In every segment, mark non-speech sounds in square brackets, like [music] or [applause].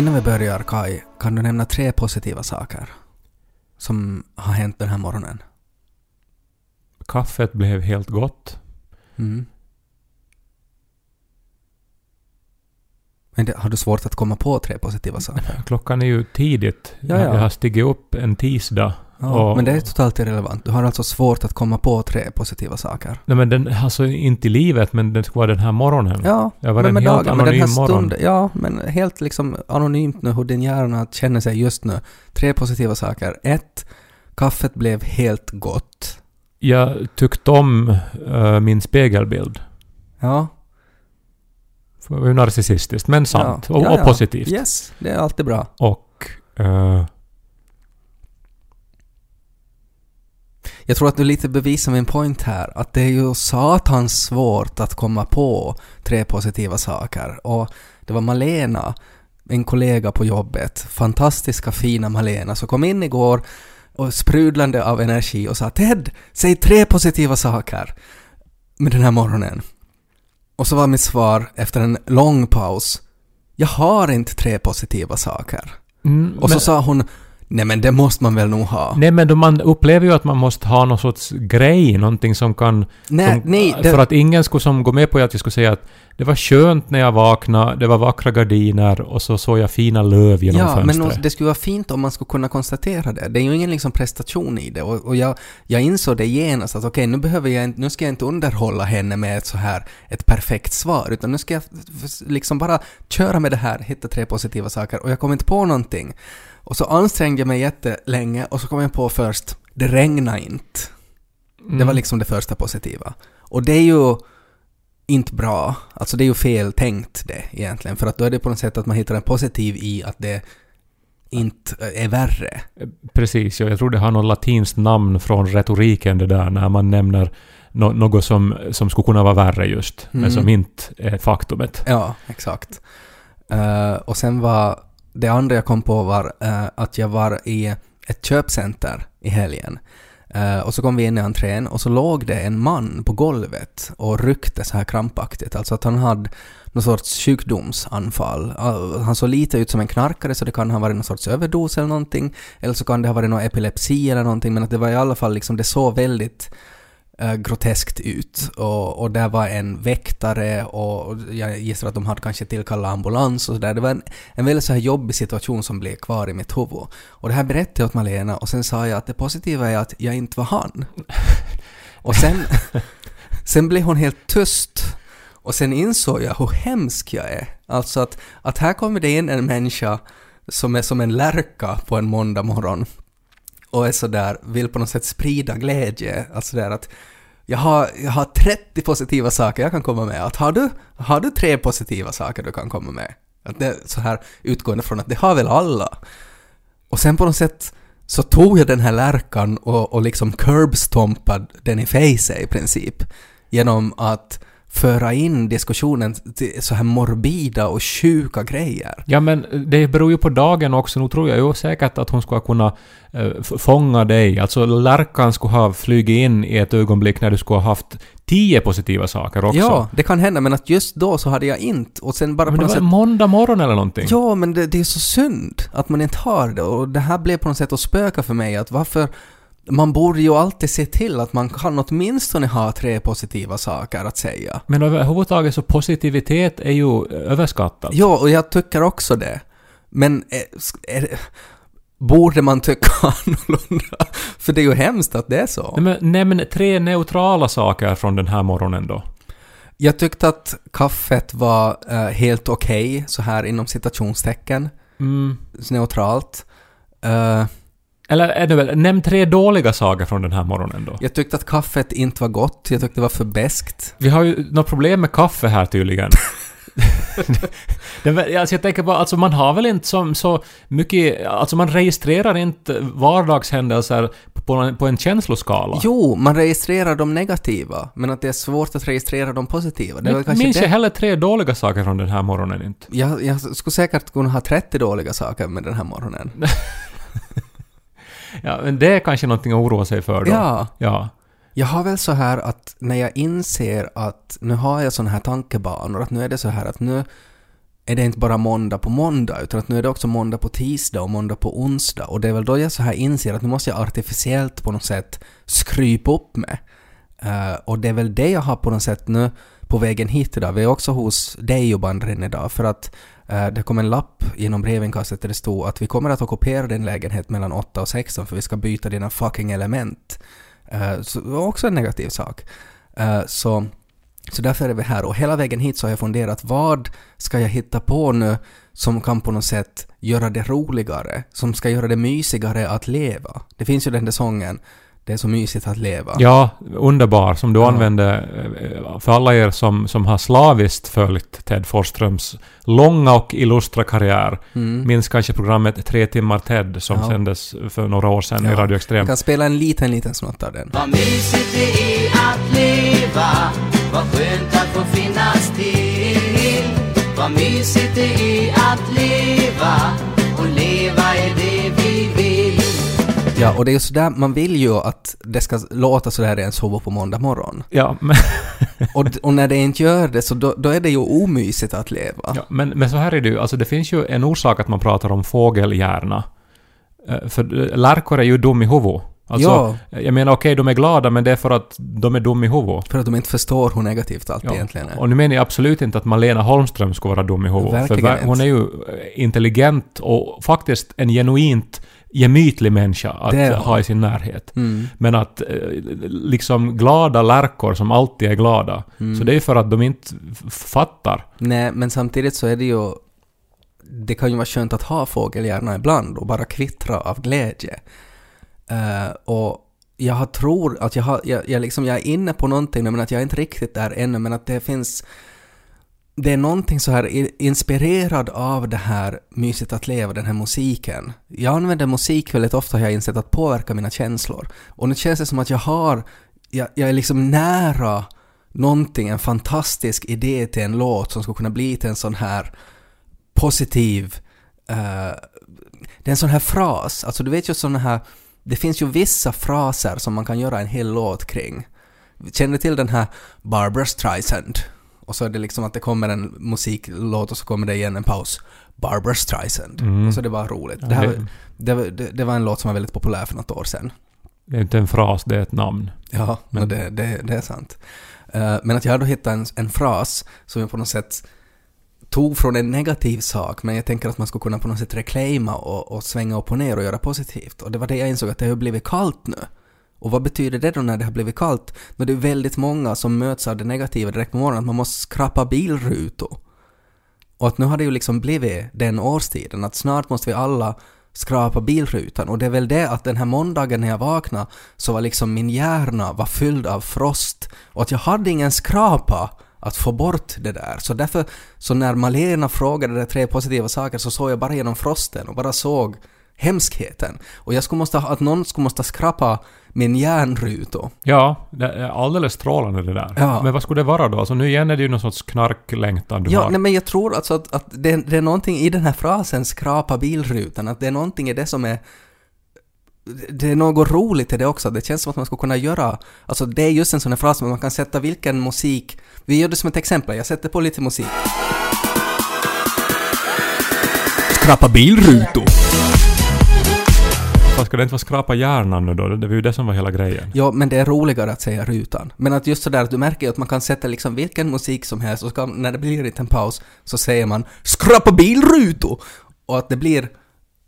Innan vi börjar Kai, kan du nämna tre positiva saker som har hänt den här morgonen? Kaffet blev helt gott. Mm. Men det, har du svårt att komma på tre positiva saker? [laughs] Klockan är ju tidigt. Ja, ja. Jag har stigit upp en tisdag. Ja, och, men det är totalt irrelevant. Du har alltså svårt att komma på tre positiva saker. Nej men den, alltså inte i livet, men det var den här morgonen. Ja, Jag var men en med dagen, med den här morgon. stunden. Ja, men helt liksom anonymt nu hur din hjärna känner sig just nu. Tre positiva saker. Ett, kaffet blev helt gott. Jag tyckte om eh, min spegelbild. Ja. Var ju narcissistiskt, men sant. ja. Och, Ja, och ja. positivt. Yes, det är alltid bra. Och... eh, Jag tror att du lite bevisar min point här, att det är ju satans svårt att komma på tre positiva saker. Och det var Malena, en kollega på jobbet, fantastiska fina Malena, som kom in igår och sprudlande av energi och sa Ted, säg tre positiva saker med den här morgonen. Och så var mitt svar efter en lång paus, jag har inte tre positiva saker. mm, Och så men- sa hon, nej men det måste man väl nog ha. Nej men man upplever ju att man måste ha någon sorts grej, någonting som kan... Nej, som, nej, det- För att ingen skulle som gå med på att jag skulle säga att det var skönt när jag vaknade, det var vackra gardiner och så såg jag fina löv genom Ja, men fönstret. nog- det skulle vara fint om man skulle kunna konstatera det. Det är ju ingen liksom prestation i det. Och, och jag, jag insåg det genast att okej, nu behöver jag inte, nu ska jag inte underhålla henne med ett så här, ett perfekt svar, utan nu ska jag liksom bara köra med det här, hitta tre positiva saker. Och jag kom inte på någonting. Och så ansträngde jag mig jättelänge och så kom jag på först, det regnar inte. Det var Mm. liksom det första positiva. Och det är ju inte bra. Alltså det är ju fel tänkt det egentligen. För att då är det på något sätt att man hittar en positiv i att det inte är värre. Precis, ja, jag tror det har något latinskt namn från retoriken det där när man nämner nå- något som, som skulle kunna vara värre just, men Mm. som inte är faktumet. Ja, exakt. Eh, och sen var det andra jag kom på var eh, att jag var i ett köpcenter i helgen. Eh, och så kom vi in i entrén och så låg det en man på golvet och ryckte så här krampaktigt. Alltså att han hade någon sorts sjukdomsanfall. Uh, Han såg lite ut som en knarkare så det kan ha varit någon sorts överdos eller någonting. Eller så kan det ha varit någon epilepsi eller någonting men att det var i alla fall liksom, det såg väldigt eh, groteskt ut. Och, och där var en väktare och och jag gissar att de hade kanske tillkallat ambulans och sådär. Det var en, en väldigt så här jobbig situation som blev kvar i mitt huvud. Och det här berättade jag åt Malena och sen sa jag att det positiva är att jag inte var han. [laughs] Och sen, sen blev hon helt tyst. Och sen insåg jag hur hemsk jag är. Alltså att, att här kommer det in en människa som är som en lärka på en måndag morgon och är sådär, vill på något sätt sprida glädje. Alltså där att jag har, jag har 30 positiva saker jag kan komma med. Att har, du, har du tre positiva saker du kan komma med? Att det är så här utgående från att det har väl alla. Och sen på något sätt så tog jag den här lärkan och, och liksom curbstompade den i face i princip. Genom att föra in diskussionen till så här morbida och sjuka grejer. Ja men det beror ju på dagen också. Nu tror jag ju säkert att hon skulle kunna eh, fånga dig. Alltså lärkan skulle ha flugit in i ett ögonblick när du skulle ha haft tio positiva saker också. Ja, det kan hända, men att just då så hade jag inte. Och sen bara men på det något var sätt... måndag morgon eller någonting. Ja, men det, det är så synd att man inte har det. Och det här blev på något sätt att spöka för mig. Att varför... Man borde ju alltid se till att man kan åtminstone ha tre positiva saker att säga. Men överhuvudtaget så positivitet är ju överskattat. Ja, och jag tycker också det. Men är, är, borde man tycka [laughs] annorlunda? För det är ju hemskt att det är så. Nej, men nämn tre neutrala saker från den här morgonen då. Jag tyckte att kaffet var eh, helt okej, så här inom citationstecken. Mm. neutralt. Eh, Eller är det väl, nämn tre dåliga saker från den här morgonen då. Jag tyckte att kaffet inte var gott, jag tyckte det var för beskt. Vi har ju något problem med kaffe här tydligen. [laughs] det, alltså jag tänker på, alltså man har väl inte som, så mycket, alltså man registrerar inte vardagshändelser på en, på en känsloskala. Jo, man registrerar de negativa, men att det är svårt att registrera de positiva. Det Men minns det. jag heller tre dåliga saker från den här morgonen inte. Jag, jag skulle säkert kunna ha 30 dåliga saker med den här morgonen. [laughs] Ja, men det är kanske någonting att oroa sig för då. Ja. Ja. Jag har väl så här att när jag inser att nu har jag såna här tankebanor, att nu är det så här att nu är det inte bara måndag på måndag, utan att nu är det också måndag på tisdag och måndag på onsdag. Och det är väl då jag så här inser att nu måste jag artificiellt på något sätt skrypa upp mig. Eh, och det är väl det jag har på något sätt nu på vägen hit idag. Vi är också hos dig och bandren idag för att Eh, det kom en lapp genom brevinkastet där det stod att vi kommer att ockupera din lägenhet mellan 8 och 16 för vi ska byta dina fucking element. Eh, så det var också en negativ sak. Eh, så, så därför är vi här. Och hela vägen hit så har jag funderat, vad ska jag hitta på nu som kan på något sätt göra det roligare, som ska göra det mysigare att leva? Det finns ju den där sången, det är så mysigt att leva. Ja, underbar, som du Ja. använde eh, för alla er som, som har slaviskt följt Ted Forsströms långa och illustra karriär. Mm. Minns kanske programmet Tre timmar Ted som Ja. sändes för några år sedan i Ja. Radio Jag Extrem. kan spela en liten, liten snutt av den. Vad mysigt det är att leva Vad skönt att få finnas till Vad mysigt det är att leva Och leva är det Ja, och det är ju sådär, man vill ju att det ska låta sådär i ens huvud på måndag morgon. Ja, men, [laughs] Och, och när det inte gör det så då, då är det ju omysigt att leva. ja, men, men så här är det ju, alltså det finns ju en orsak att man pratar om fågelhjärna. Eh, För eh, lärkor är ju dum i huvudet. Alltså, Ja. jag menar okej, de är glada, men det är för att de är dum i huvudet. För att de inte förstår hur negativt allt Ja. egentligen är. Och nu menar jag absolut inte att Malena Holmström ska vara dum i huvudet. För Verkligen ver- hon är ju eh, intelligent och faktiskt en genuint gemytlig människa att Det ha i sin närhet. Mm. Men att eh, liksom glada lärkor som alltid är glada. Mm. Så det är ju för att de inte fattar. Nej, men samtidigt så är det ju... Det kan ju vara skönt att ha fågelhjärna ibland och bara kvittra av glädje. Eh, och jag tror att jag, har, jag, jag, liksom, jag är inne på någonting, men att jag är inte riktigt där ännu, men att det finns... Det är någonting så här inspirerad av det här mysigt att leva, den här musiken. Jag använder musik väldigt ofta har jag insett att påverka mina känslor. Och nu känns det som att jag har, jag, jag är liksom nära någonting, en fantastisk idé till en låt som skulle kunna bli till en sån här positiv, uh, det är en sån här fras, alltså du vet ju såna här, det finns ju vissa fraser som man kan göra en hel låt kring. Känner du till den här Barbra Streisand? Och så är det liksom att det kommer en musiklåt och så kommer det igen en paus. Barbra Streisand. Mm. Och så är det bara roligt. Ja, det, här, det- det, var- det, var en låt som var väldigt populär för något år sedan. Det är inte en fras, det är ett namn. Ja, Men- det, det, är sant. Eh, men att jag hade hittat en, en fras som jag på något sätt tog från en negativ sak, men jag tänker att man skulle kunna på något sätt reclaima och, och svänga upp och ner och göra positivt. Och det var det jag insåg att det har blivit kallt nu. Och vad betyder det då när det har blivit kallt? När det är väldigt många som möts av det negativa direkt på morgonen, att man måste skrapa bilrutor. Och att nu har det ju liksom blivit den årstiden, att snart måste vi alla skrapa bilrutan. Och det är väl det att den här måndagen när jag vaknade så var liksom min hjärna var fylld av frost och att jag hade ingen skrapa att få bort det där. Så därför, så när Malena frågade de tre positiva saker så såg jag bara genom frosten och bara såg hemskheten. Och jag skulle måste, ha- att någon skulle måste skrapa min järnruta. Ja, det är alldeles strålande det där. Ja. Men vad skulle det vara då? Alltså nu igen är det ju någon sorts knarklängtan du Ja, har. nej, men jag tror alltså att, att det, det är någonting i den här frasen skrapa bilrutan, att det är någonting i det som är det är något roligt i det också. Det känns som att man skulle kunna göra... Alltså det är just en sån här fras, men man kan sätta vilken musik... Vi gör det som ett exempel. Jag sätter på lite musik. Skrapa bilrutor! Varför ska det inte vara skrapa hjärnan nu då? Det var ju det som var hela grejen. Ja, men det är roligare att säga rutan. Men att just sådär, att du märker ju att man kan sätta liksom vilken musik som helst och ska, när det blir en liten paus så säger man ”skrapa bilrutor” och att det blir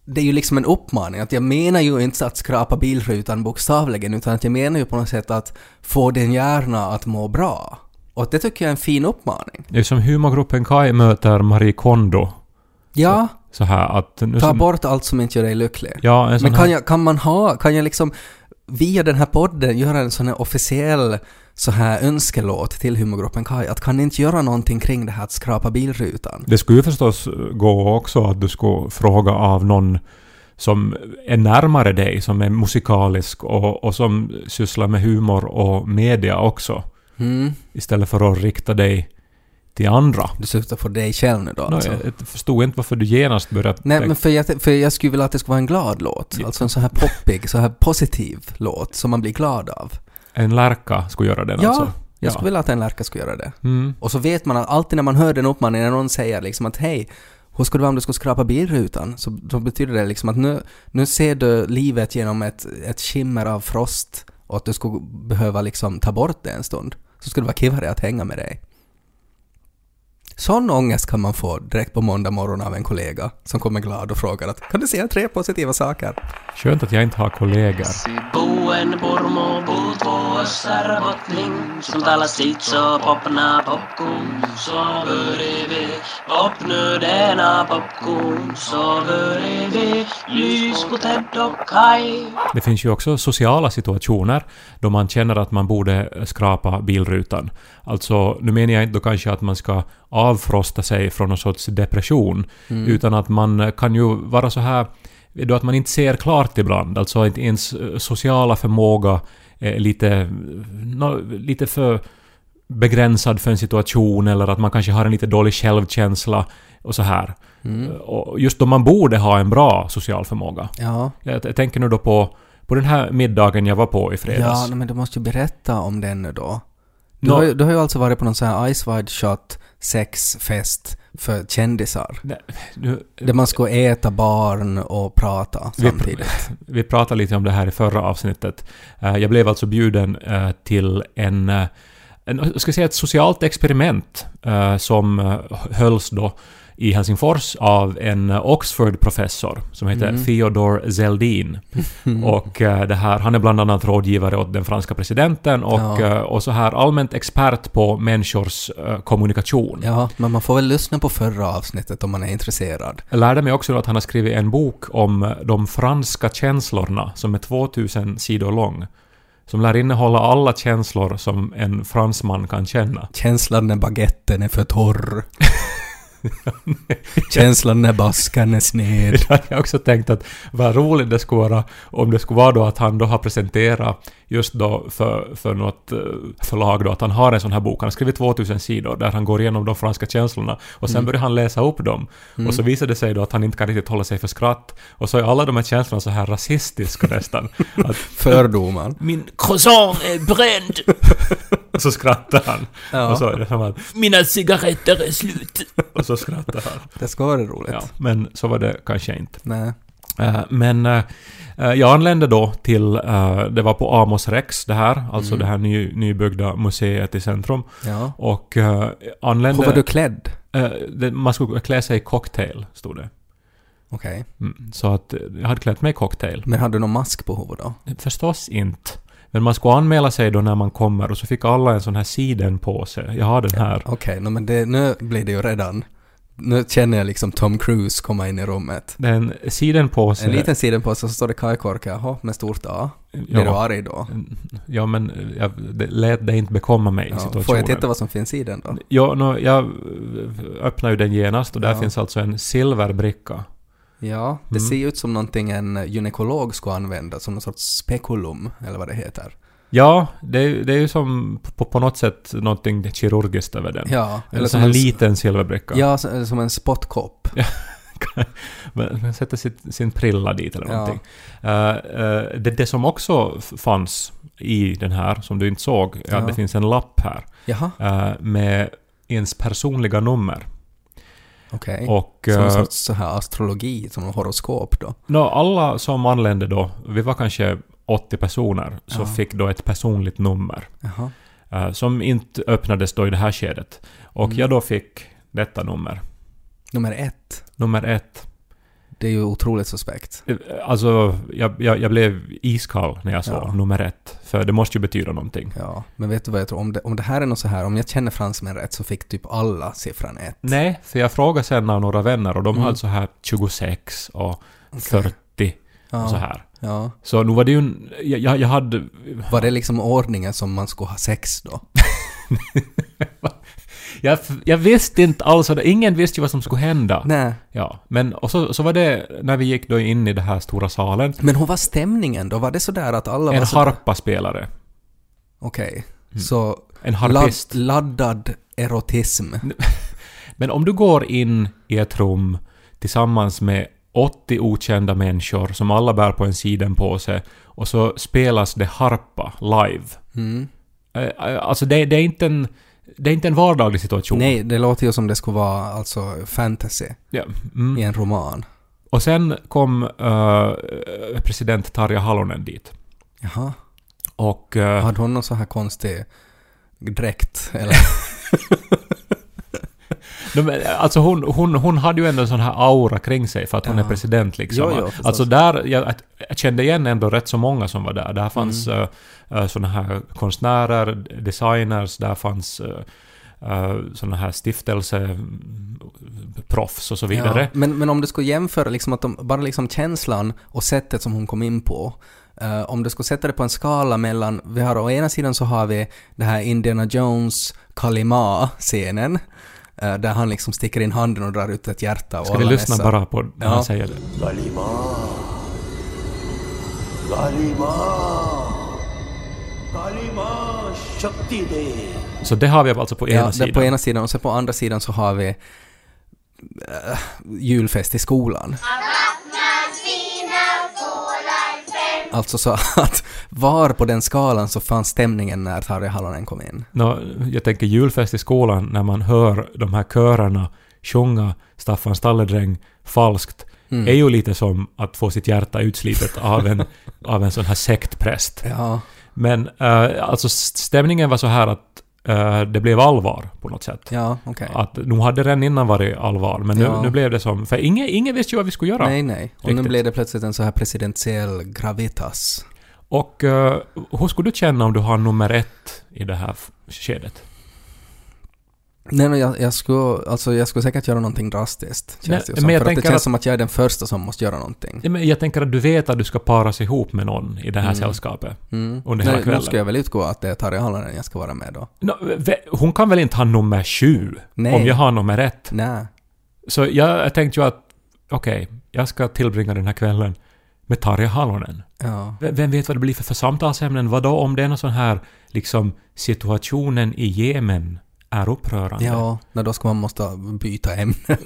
det är ju liksom en uppmaning, att jag menar ju inte att skrapa bilrutan bokstavligen, utan att jag menar ju på något sätt att få din hjärna att må bra. Och det tycker jag är en fin uppmaning. Det är som humorgruppen Kai möter Marie Kondo. Ja, Så här att... Nu Ta bort allt som inte gör dig lycklig. Ja, en sån Men kan, här... jag, kan man ha, kan jag liksom via den här podden göra en sån här officiell så här önskelåt till humorgruppen Kaj, att kan ni inte göra någonting kring det här att skrapa bilrutan? Det skulle ju förstås gå också att du skulle fråga av någon som är närmare dig, som är musikalisk och, och som sysslar med humor och media också. Mm. Istället för att rikta dig till andra. Du syftar på dig själv nu då Nå, alltså? jag, jag förstod inte varför du genast började Nej, men för jag, för jag skulle vilja att det skulle vara en glad låt. Ja. Alltså en så här poppig, så här positiv låt som man blir glad av. En lärka skulle göra den Ja, alltså. Jag Ja. skulle vilja att en lärka skulle göra det. Mm. Och så vet man att alltid när man hör den uppmaningen, när någon säger liksom att hej, hur skulle det vara om du skulle skrapa bilrutan? Så då betyder det liksom att nu, nu ser du livet genom ett, ett skimmer av frost och att du skulle behöva liksom ta bort det en stund. Så skulle det vara kivare att hänga med dig. Sån ångest kan man få direkt på måndag morgon av en kollega som kommer glad och frågar att kan du säga tre positiva saker? Skönt att jag inte har kollegor. Det finns ju också sociala situationer då man känner att man borde skrapa bilrutan. Alltså, nu menar jag inte då kanske att man ska avfrosta sig från någon sorts depression, utan att man kan ju vara så här då att man inte ser klart ibland, alltså att ens eh, sociala förmåga är lite, nå, lite för begränsad för en situation eller att man kanske har en lite dålig självkänsla och så här. Och just då man borde ha en bra social förmåga. Ja, Jag, jag tänker nu då på, på den här middagen jag var på i ja fredags. nej, men du måste ju berätta om den nu då. Du, Nå- har, ju, du har ju alltså varit på någon sån här Ice Wide Shot sexfest för kändisar. Nej, nu, Där man ska äta barn och prata Vi- samtidigt. [laughs] vi pratade lite om det här i förra avsnittet. Eh, Jag blev alltså bjuden eh, till en, eh, en ska säga ett socialt experiment som hölls då i Helsingfors av en eh, Oxford-professor som heter Mm. Theodor Zeldin. [laughs] Och eh, det här, han är bland annat rådgivare åt den franska presidenten och, Ja. eh, och så här allmänt expert på människors kommunikation. Ja, men man får väl lyssna på förra avsnittet om man är intresserad. Jag lärde mig också att han har skrivit en bok om de franska känslorna som är 2000 sidor lång. Som lär innehålla alla känslor som en fransman kan känna. Känslan när baguetten är för torr. [laughs] [laughs] Känslan när baskan är sned. [laughs] Jag har också tänkt att vad roligt det skulle vara om det skulle vara då att han då har presenterat just då för, för något eh, förlag då att han har en sån här bok. Han har skrivit 2000 sidor där han går igenom de franska känslorna och sen börjar han läsa upp dem. Och så visar det sig då att han inte kan riktigt hålla sig för skratt. Och så är alla de här känslorna så här rasistiska nästan. [laughs] Att Fördomar. min croissant är bränd! Och så skrattar han. Ja. Och så är det som att mina cigaretter är slut. [laughs] och så skrattar han. Det ska vara roligt. Ja, men så var det kanske inte. Nej. Eh, Men eh, eh, jag anlände då till, det var på Amos Rex det här, alltså det här ny, nybyggda museet i centrum. Ja. Och anlände... Hur var du klädd? det, man skulle klä sig i cocktail, stod det. Okej. Mm, så att jag hade klätt mig i cocktail. Men hade du någon mask på huvudet då? Förstås inte. Men man skulle anmäla sig då när man kommer och så fick alla en sån här sidenpåse. Jag har den här. Okej, no, men det, nu blir det ju redan... Nu känner jag liksom Tom Cruise komma in i rummet. Det är en sidenpåse. En liten sidenpåse så står det Kai Korka, jaha, med stort A. Blir du arg då? ja, men jag, det lät det inte bekomma mig i Ja, situationen. får jag titta vad som finns i den då? Ja, no, jag öppnar ju den genast och där Ja. finns alltså en silverbricka. Ja, det Mm. ser ut som någonting en gynekolog skulle använda, som någon sorts spekulum, eller vad det heter. Ja, det, är- det är ju som på, på något sätt någonting kirurgiskt över den. Ja, Eller så här en, liten silverbricka. Ja, eller som en spottkopp. [laughs] Man sätter sitt, sin prilla dit eller Ja. någonting. Eh, eh, det, det som också fanns i den här, som du inte såg, är Ja. att det finns en lapp här eh, med ens personliga nummer. Okej. Och Som en eh, sorts så här astrologi, som horoskop då. nå, alla som anlände då, vi var kanske 80 personer, så Ja. fick då ett personligt nummer. Jaha. eh, som inte öppnades då i det här skedet. Och Mm. jag då fick detta nummer. Nummer ett. Nummer ett. Det är ju otroligt suspekt. Alltså, jag, jag, jag blev iskall när jag såg Ja. nummer ett. För det måste ju betyda någonting. Ja, men vet du vad jag tror? Om det, om det här är något så här, om jag känner fransmän rätt så fick typ alla siffran 1. Nej, för jag frågade sen av några vänner och de Mm. hade så här 26 och 40 Ja, och så här. Ja. Så nu var det ju... jag, jag hade... Var det liksom ordningen som man skulle ha sex då? [laughs] Jag, jag visste inte alls, ingen visste ju vad som skulle hända. Nej. Ja, men och så, så var det när vi gick då in i den här stora salen. Men hur var stämningen då? Var det sådär att alla En var så... harpaspelare. Okej. Så... En harpist. laddad erotism. [laughs] Men om du går in i ett rum tillsammans med 80 okända människor som alla bär på en sidenpåse och så spelas det harpa live. Mm. Eh, Alltså det, det är inte en... Det är inte en vardaglig situation. Nej, det låter ju som det skulle vara alltså fantasy Ja. Mm. i en roman. Och sen kom eh, president Tarja Halonen dit. Jaha. Och... eh, Hade hon någon så här konstig dräkt? Eller? [laughs] Men, alltså hon, hon, hon hade ju ändå en sån här aura kring sig för att hon Ja. är president liksom. Jo, jo, alltså där, jag, jag kände igen ändå rätt så många som var där. Där fanns Mm. Uh, såna här konstnärer, designers, där fanns uh, uh, såna här stiftelseproffs och så vidare. Ja, men, men om du skulle jämföra liksom att de, bara liksom känslan och sättet som hon kom in på. eh, om du skulle sätta det på en skala mellan, vi har å ena sidan så har vi det här Indiana Jones Kalima-scenen. eh, där han liksom sticker in handen och drar ut ett hjärta och Ska vi lyssna mässar. bara på när Ja. han säger det? Galima! Galima! Så det har vi alltså på ena Ja, sidan. på ena sidan och sen på andra sidan så har vi eh, julfest i skolan. Alltså så att var på den skalan så fanns stämningen när Tarja Halonen kom in. Nå, jag tänker julfest i skolan när man hör de här körerna sjunga Staffan Stalledräng falskt Mm. är ju lite som att få sitt hjärta utslitet av en, av en sån här sektpräst. Ja, Men eh, alltså stämningen var så här att eh, det blev allvar på något sätt. ja, okej. Att nu hade det redan innan varit allvar, men nu, Ja. nu blev det som... För ingen, ingen visste ju vad vi skulle göra. Nej, nej. Och nu Riktigt. blev det plötsligt en så här presidentiell gravitas. Och eh, hur skulle du känna om du har nummer ett i det här skedet? Nej, men jag, jag, skulle, alltså, jag skulle säkert göra någonting drastiskt. Känns Nej, det som. men jag För att det känns att- som att jag är den första som måste göra någonting. Ja, men jag tänker att du vet att du ska paras ihop med någon i det här Mm. sällskapet. Mm. Under hela Nej, nu kvällen. ska jag väl utgå att det är Tarja Halonen jag ska vara med då. Ve- hon kan väl inte ha nummer sju? Nej. Om jag har nummer ett? Nej. Så jag, jag tänkte ju att okej, jag ska tillbringa den här kvällen med Tarja Halonen. Ja. Vem vet vad det blir för, för samtalsämnen? Vadå om det är någon sån här liksom situationen i Jemen är upprörande? Ja, när då ska man måste byta ämne. [laughs]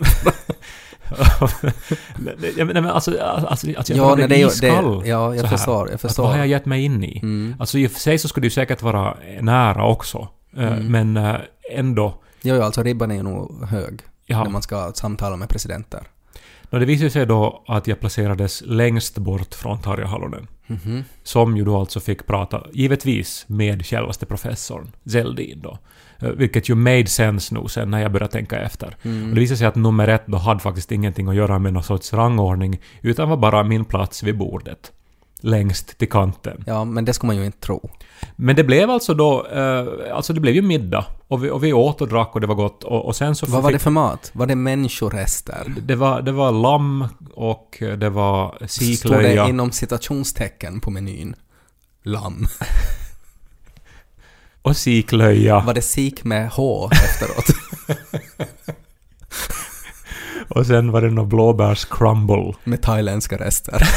Nej, men alltså, alltså, alltså jag Ja, nej, det iskall. det- ja, jag förstår, jag Att förstår. vad har jag gett mig in i? Mm. Alltså i och för sig så skulle det ju säkert vara nära också. Eh, Mm. Men eh, ändå. Jo, jo, alltså ribban är ju nog hög Ja. när man ska samtala med presidenter. Nå, det visade sig då att jag placerades längst bort från Tarja Halonen. Mhm. Som ju då alltså fick prata, givetvis, med självaste professorn, Zeldin då. Eh, Vilket ju made sense nu sen när jag började tänka efter. Mm. Och det visade sig att nummer ett då hade faktiskt ingenting att göra med någon sorts rangordning, utan var bara min plats vid bordet. Längst till kanten. Ja, men det ska man ju inte tro. Men det blev alltså då, eh, alltså det blev ju middag. Och vi, och vi åt och drack och det var gott. Och, och sen så Vad var det för mat? Var det människorester? det var, det var lamm och det var Stod det siklöja. inom citationstecken på menyn? Lamm. [laughs] Och siklöja. Var det sik med H efteråt? [laughs] Och sen var det någon blåbärs-crumble. med thailändska rester? [laughs]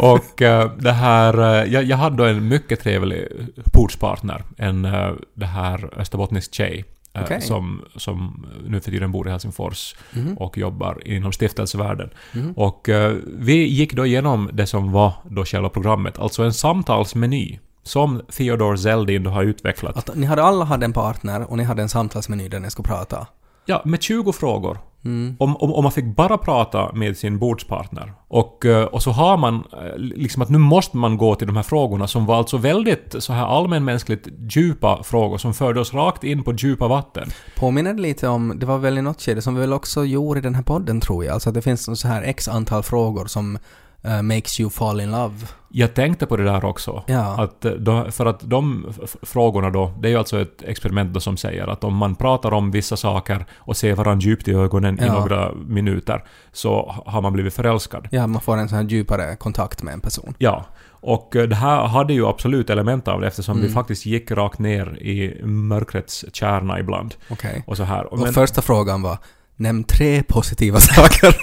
Och eh, det här... eh, jag, jag hade då en mycket trevlig portspartner. En uh, det här österbottnisk tjej. Okej. Som, som nu för tiden bor i Helsingfors Mhm. och jobbar inom stiftelsevärlden. Mhm. Och eh, vi gick då igenom det som var då själva programmet, alltså en samtalsmeny. Som Theodore Zeldin har utvecklat. Att ni hade alla hade en partner och ni hade en samtalsmeny där ni skulle prata. Ja, med 20 frågor. Mm. Om, om, om man fick bara prata med sin bordspartner. Och, eh, och så har man eh, liksom att nu måste man gå till de här frågorna som var alltså väldigt så här allmänmänskligt djupa frågor som förde oss rakt in på djupa vatten. Påminner det lite om, det var väl i något skede som vi väl också gjorde i den här podden tror jag, alltså att det finns så här x antal frågor som eh, makes you fall in love. Jag tänkte på det där också. Ja. Att eh, då, för att de frågorna då, det är ju alltså ett experiment då som säger att om man pratar om vissa saker och ser varandra djupt i ögonen i Ja. några minuter så har man blivit förälskad. Ja, man får en sån här djupare kontakt med en person. Ja. Och eh, det här hade ju absolut element av det eftersom vi Mm. faktiskt gick rakt ner i mörkrets kärna ibland. Okej. Och så här. Och Men, första frågan var, nämn tre positiva [laughs] saker.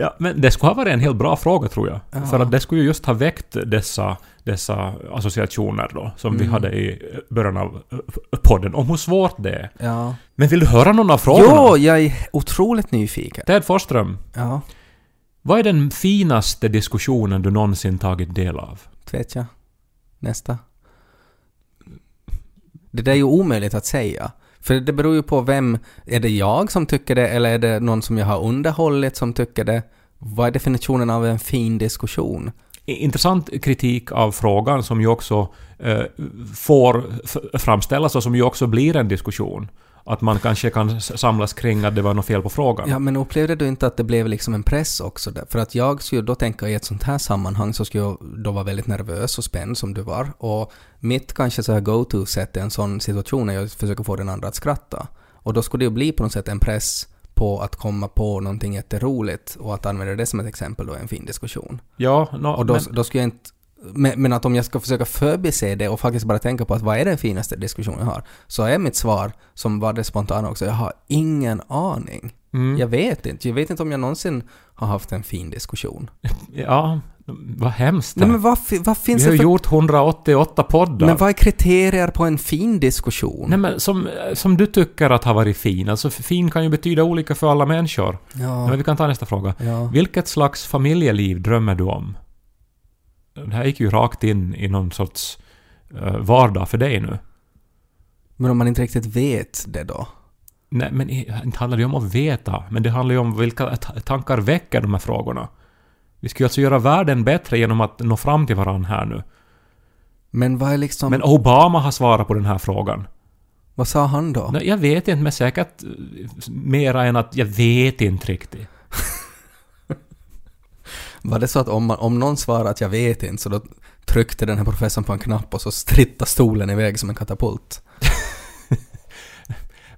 Ja, men det skulle ha varit en helt bra fråga tror jag. Ja. För att det skulle ju just ha väckt dessa, dessa associationer då, som vi Mm. hade i början av eh, podden, om hur svårt det är. ja. Men vill du höra någon av frågorna? Jo, jag är otroligt nyfiken. Ted Forsström, Ja, vad är den finaste diskussionen du någonsin tagit del av? vet jag. Nästa. Det där är ju omöjligt att säga. För det beror ju på vem, är det jag som tycker det eller är det någon som jag har underhållit som tycker det? Vad är definitionen av en fin diskussion? Intressant kritik av frågan som ju också eh, får framställas och som ju också blir en diskussion. Att man kanske kan samlas kring att det var något fel på frågan. Ja, men upplevde du inte att det blev liksom en press också? Där? För att jag skulle då tänka i ett sånt här sammanhang så skulle jag då vara väldigt nervös och spänd som du var. Och mitt kanske så här go-to-sätt i en sån situation är att försöka få den andra att skratta. Och då skulle det ju bli på något sätt en press på att komma på någonting jätteroligt och att använda det som ett exempel då i en fin diskussion. Ja, nå, Och då, men, då skulle jag inte... Men, men att om jag ska försöka förbise det och faktiskt bara tänka på att vad är den finaste diskussionen jag har? Så är mitt svar, som var det spontana också, jag har ingen aning. mm, Jag vet inte. Jag vet inte om jag någonsin har haft en fin diskussion. [laughs] ja, vad hemskt. Nej men vad, vad vi finns har det för... gjort 188 poddar. Men vad är kriterier på en fin diskussion? Nej men som, som du tycker att har varit fin. Alltså fin kan ju betyda olika för alla människor. ja, Men vi kan ta nästa fråga. ja. Vilket slags familjeliv drömmer du om? Det här gick ju rakt in i någon sorts eh, vardag för dig nu. Men om man inte riktigt vet det då? Nej, men inte handlar det ju om att veta, men det handlar ju om vilka ta- tankar väcker de här frågorna. Vi ska ju alltså göra världen bättre genom att nå fram till varandra här nu. Men vad är liksom... Men Obama har svarat på den här frågan. vad sa han då? Nej, jag vet inte, men säkert eh, mera än att jag vet inte riktigt. Var det så att om, man, om någon svarade att jag vet inte så då tryckte den här professorn på en knapp och så strittade stolen iväg som en katapult? [laughs]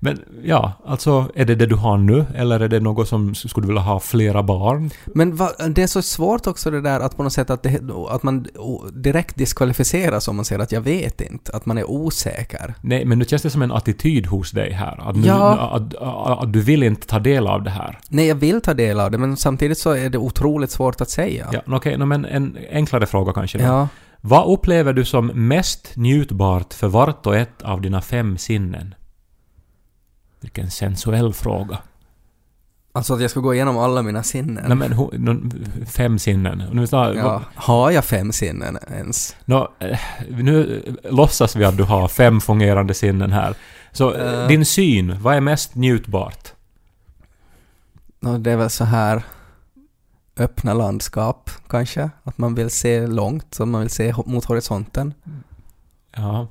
Men ja, alltså är det det du har nu eller är det något som skulle du vilja ha flera barn? Men va, det är så svårt också det där att på något sätt att, det, att man direkt diskvalificeras om man säger att jag vet inte, att man är osäker. Nej, men nu känns det som en attityd hos dig här. Att, nu, Ja. att, att, att du vill inte ta del av det här. Nej, jag vill ta del av det, men samtidigt så är det otroligt svårt att säga. Ja, okej, nå, men en enklare fråga kanske då. Ja. Vad upplever du som mest njutbart för vart och ett av dina fem sinnen? Vilken sensuell fråga. Alltså att jag ska gå igenom alla mina sinnen. Nej men hu- nå, fem sinnen. Nu, tar, ja. Har jag fem sinnen ens? nå, eh, nu låtsas vi att du har fem fungerande sinnen här. Så eh, Eh. din syn, vad är mest njutbart? Det är väl så här öppna landskap kanske. Att man vill se långt, så man vill se mot horisonten. Ja,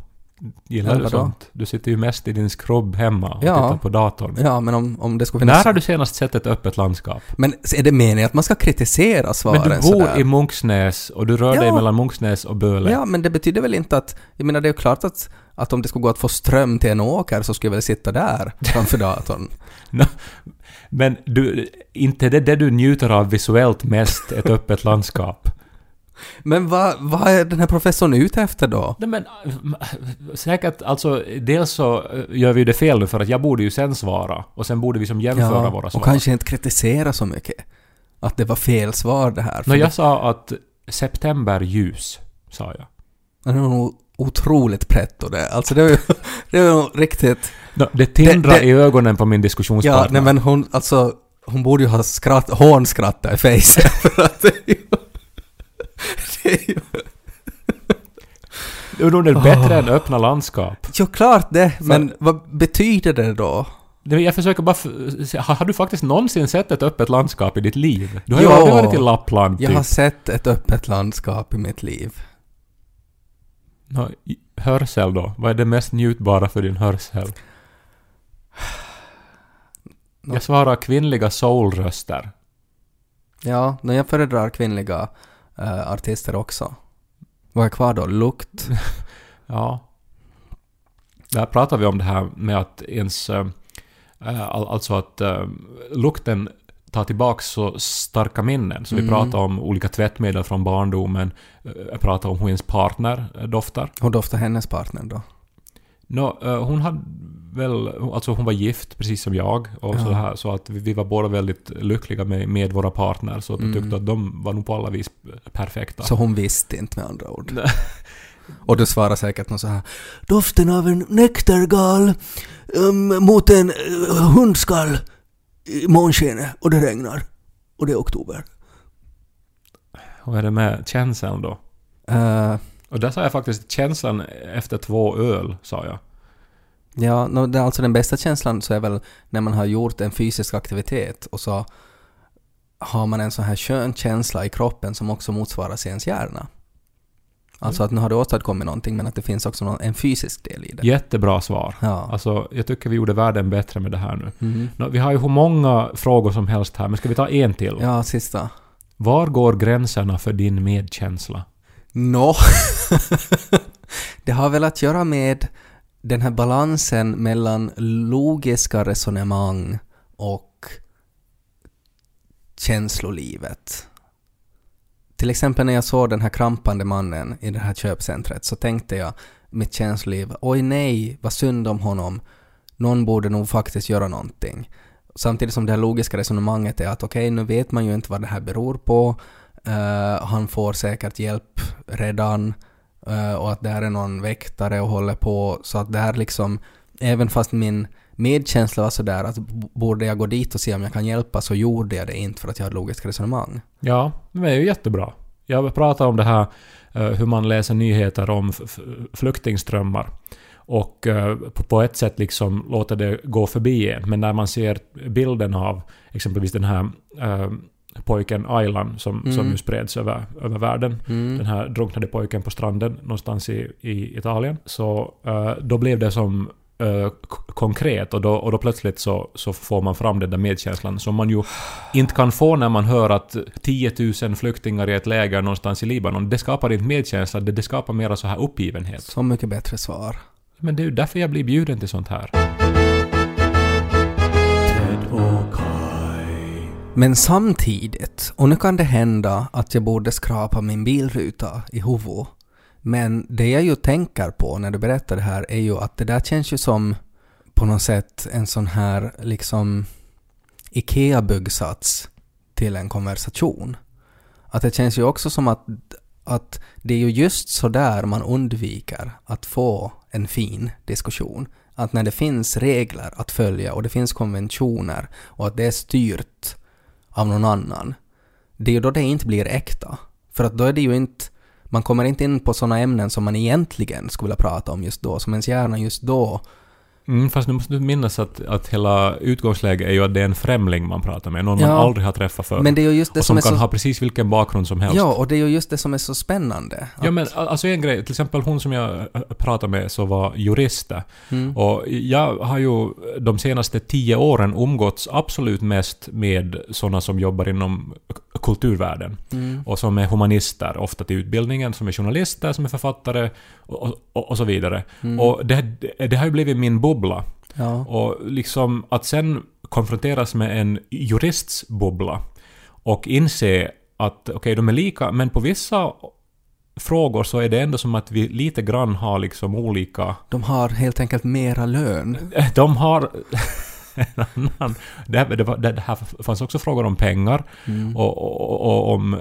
gillar du sånt? Du sitter ju mest i din skrubb hemma och Ja. tittar på datorn. Ja, men om, om det skulle När finnas... har du senast sett ett öppet landskap? Men är det meningen att man ska kritisera svaren Men du bor sådär? i Munksnäs och du rör dig Ja. mellan Munksnäs och Böle. Ja, men det betyder väl inte att... Jag menar, det är ju klart att, att om det skulle gå att få ström till en åker så skulle jag väl sitta där framför [laughs] datorn. Men du, inte det det du njuter av visuellt mest, ett [laughs] öppet landskap? Men vad, vad är den här professorn ute efter då? Nej men säkert, alltså dels så äh, gör vi ju det fel nu för att jag borde ju sen svara och sen borde vi som jämföra våra svar. och kanske inte kritisera så mycket. Att det var fel svar det här. För jag sa att septemberljus, sa jag. det, var nog otroligt pretto det. Alltså det var [laughs] det var nog riktigt... Nå, det tindrar Det- i ögonen på min Ja, diskussionspartner. nej men hon, alltså... Hon borde ju ha skratt, hånskrattat i fejset [laughs] för att det är ju... Det ju... Bättre än öppna landskap. Jo, klart det, men vad betyder det då? Jag försöker bara... Har du faktiskt någonsin sett ett öppet landskap i ditt liv? Du har ju Jo. aldrig varit i Lappland, typ. Jag har sett ett öppet landskap i mitt liv. I- hörsel då? Vad är det mest njutbara för din hörsel? Jag svarar kvinnliga soulröster. Ja, när jag föredrar kvinnliga eh, artister också. Vad är kvar då? Lukt? [laughs] Ja. Där pratar vi om det här med att ens... all- alltså att eh, lukten tar tillbaks så starka minnen. Så vi Mm. pratar om olika tvättmedel från barndomen. Jag pratar om hur ens partner doftar. Hur doftar hennes partner då? Eh, hon hade väl... Alltså hon var gift, precis som jag. Och Ja. så, här, så att vi, vi var båda väldigt lyckliga med, med våra partner. Så Mm. tyckte att de var nog på alla vis perfekta. Så hon visste inte med andra ord. [laughs] Och du svarar säkert något så här Doften av en nektargal um, mot en uh, hundskall i månskenet och det regnar. Och det är oktober. Vad är det med känseln då? Uh, Och där sa jag faktiskt känslan efter två öl, sa jag. Ja, no, det är alltså den bästa känslan så är väl när man har gjort en fysisk aktivitet och så har man en sån här skön känsla i kroppen som också motsvaras i ens hjärna. Alltså att nu har du åstadkommit någonting men att det finns också en fysisk del i det. Jättebra svar. Ja. Alltså, jag tycker vi gjorde världen bättre med det här nu. Mhm. Nå, vi har ju hur många frågor som helst här, men ska vi ta en till? Ja, sista. Var går gränserna för din medkänsla? Nå, [laughs] det har väl att göra med den här balansen mellan logiska resonemang och känslolivet. Till exempel när jag såg den här krampande mannen i det här köpcentret så tänkte jag mitt känsloliv, oj nej, vad synd om honom. Någon borde nog faktiskt göra någonting. Samtidigt som det här logiska resonemanget är att okej, nu vet man ju inte vad det här beror på. uh, han får säkert hjälp redan Eh, och att där är någon väktare och håller på. Så att där liksom, även fast min medkänsla var sådär att borde jag gå dit och se om jag kan hjälpa så gjorde jag det inte för att jag hade logiskt resonemang. Ja, men det är ju jättebra. Jag pratar om det här eh, hur man läser nyheter om flyktingströmmar. Och eh, på- ett sätt liksom låter det gå förbi en. Men när man ser bilden av exempelvis den här pojken Aylan som, Mm. som ju spreds över, över världen. Mm. Den här drunknade pojken på stranden någonstans i, i Italien. Så eh, då blev det som k- konkret och då, och då plötsligt så, så får man fram den där medkänslan som man ju inte kan få när man hör att 10 000 flyktingar i ett läger någonstans i Libanon. Det skapar inte medkänsla, det, det skapar mera så här uppgivenhet. Så mycket bättre svar. Men det är ju därför jag blir bjuden till sånt här. Men samtidigt, och nu kan det hända att jag borde skrapa min bilruta i huvudet. Men det jag ju tänker på när du berättar det här är ju att det där känns ju som på något sätt en sån här liksom IKEA-byggsats till en konversation. Att det känns ju också som att, att det är ju just så där man undviker att få en fin diskussion. Att när det finns regler att följa och det finns konventioner och att det är styrt av någon annan, det är ju då det inte blir äkta. För att då är det ju inte, man kommer inte in på sådana ämnen som man egentligen skulle vilja prata om just då, som ens hjärna just då Mm, fast nu måste du minnas att, att hela utgångsläget är ju att det är en främling man pratar med, någon man Ja. aldrig har träffat förr. Men det är ju just det och som som kan så... ha precis vilken bakgrund som helst. Ja, och det är ju just det som är så spännande. Ja Att- men al- alltså en grej, till exempel hon som jag äh, pratade med så var jurister. Mm. Och jag har ju de senaste tio åren umgåtts absolut mest med sådana som jobbar inom kulturvärlden. Mm. Och som är humanister, ofta till utbildningen, som är journalister, som är författare och, och, och så vidare. Mm. Och det, det har ju blivit min bubbla. Ja. Och liksom att sen konfronteras med en jurists bubbla och inse att okej, de är lika, men på vissa frågor så är det ändå som att vi lite grann har liksom olika... De har helt enkelt mera lön. [laughs] De har... en annan... Det, här- det, var- det här fanns också frågor om pengar Mm. och, och, och om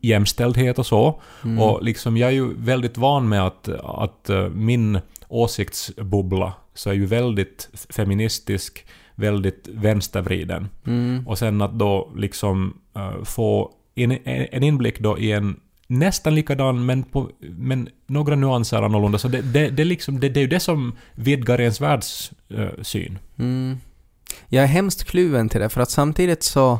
jämställdhet och så. Mm. Och liksom jag är ju väldigt van med att, att eh, min åsiktsbubbla så är ju väldigt feministisk, väldigt vänstervriden. Mm. Och sen att då liksom eh, få en, en inblick då i en nästan likadan men, på, men några nyanser annorlunda. Så det, det, det, är liksom, det, det är ju det som vidgar ens världssyn. Mm. Jag är hemskt kluven till det, för att samtidigt så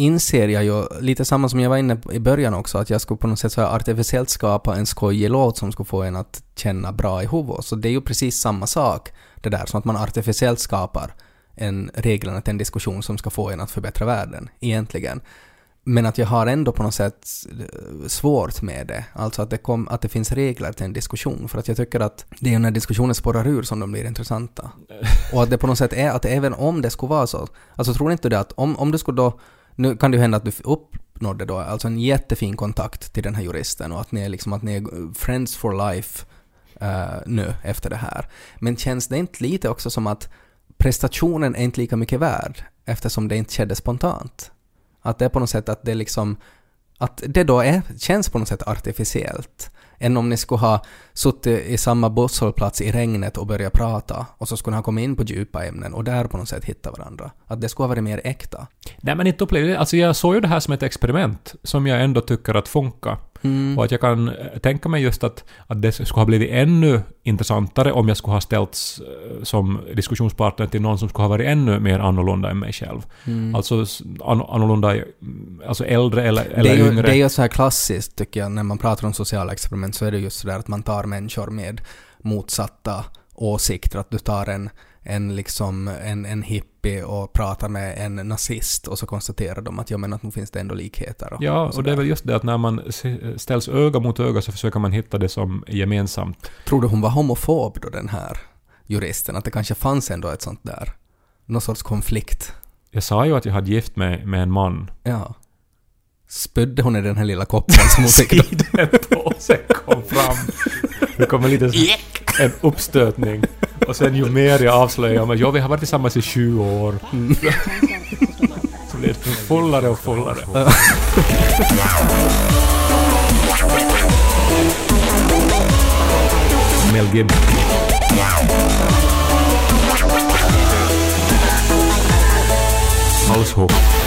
inser jag ju, lite samma som jag var inne på i början också, att jag skulle på något sätt så här artificiellt skapa en skojig låt som skulle få en att känna bra i huvudet. Så det är ju precis samma sak, det där, som att man artificiellt skapar en reglerna till en diskussion som ska få en att förbättra världen, egentligen. Men att jag har ändå på något sätt eh, svårt med det. Alltså att det, kom, att det finns regler till en diskussion. För att jag tycker att det är när diskussionen spårar ur som de blir intressanta. [laughs] Och att det på något sätt är att även om det skulle vara så. Alltså tror inte du det att om, om du skulle då... Nu kan det ju hända att du uppnådde då alltså en jättefin kontakt till den här juristen och att ni är liksom att ni är friends for life uh, nu efter det här. Men känns det inte lite också som att prestationen är inte lika mycket värd eftersom det inte skedde spontant? Att det är på något sätt att det liksom att det då är, känns på något sätt artificiellt. Än om ni skulle ha suttit i samma busshållplats i regnet och börjat prata och så skulle ni ha kommit in på djupa ämnen och där på något sätt hitta varandra. Att det skulle ha varit mer äkta. Nej men inte upplevde Alltså jag såg ju det här som ett experiment som jag ändå tycker att funkar. Och att jag kan eh, tänka mig just att, att det skulle ha blivit ännu intressantare om jag skulle ha ställts eh, som diskussionspartner till någon som skulle ha varit ännu mer annorlunda än mig själv. Alltså s- an, annorlunda, mm, alltså äldre eller, eller det ju, yngre. det är ju så här klassiskt tycker jag, när man pratar om sociala experiment så är det just så där att man tar människor med motsatta åsikter, att du tar en, en liksom en, en hippie och pratar med en nazist och så konstaterar de att ja men att nu finns det ändå likheter. Och, Ja, och och det är väl just det att när man ställs öga mot öga så försöker man hitta det som är gemensamt. Tror du hon var homofob då den här juristen? Att det kanske fanns ändå ett sånt där, någon sorts konflikt? Jag sa ju att jag hade gift mig med en man. Ja. Spydde hon i den här lilla koppen som hon fick då? [laughs] Sidenpåsen kom fram. Det kom en liten [laughs] en uppstötning. Och sen ju mer jag avslöjar att ja, vi har varit tillsammans i 20 år. Så blir det fullare och fullare. Mel Gibson. Halshugg.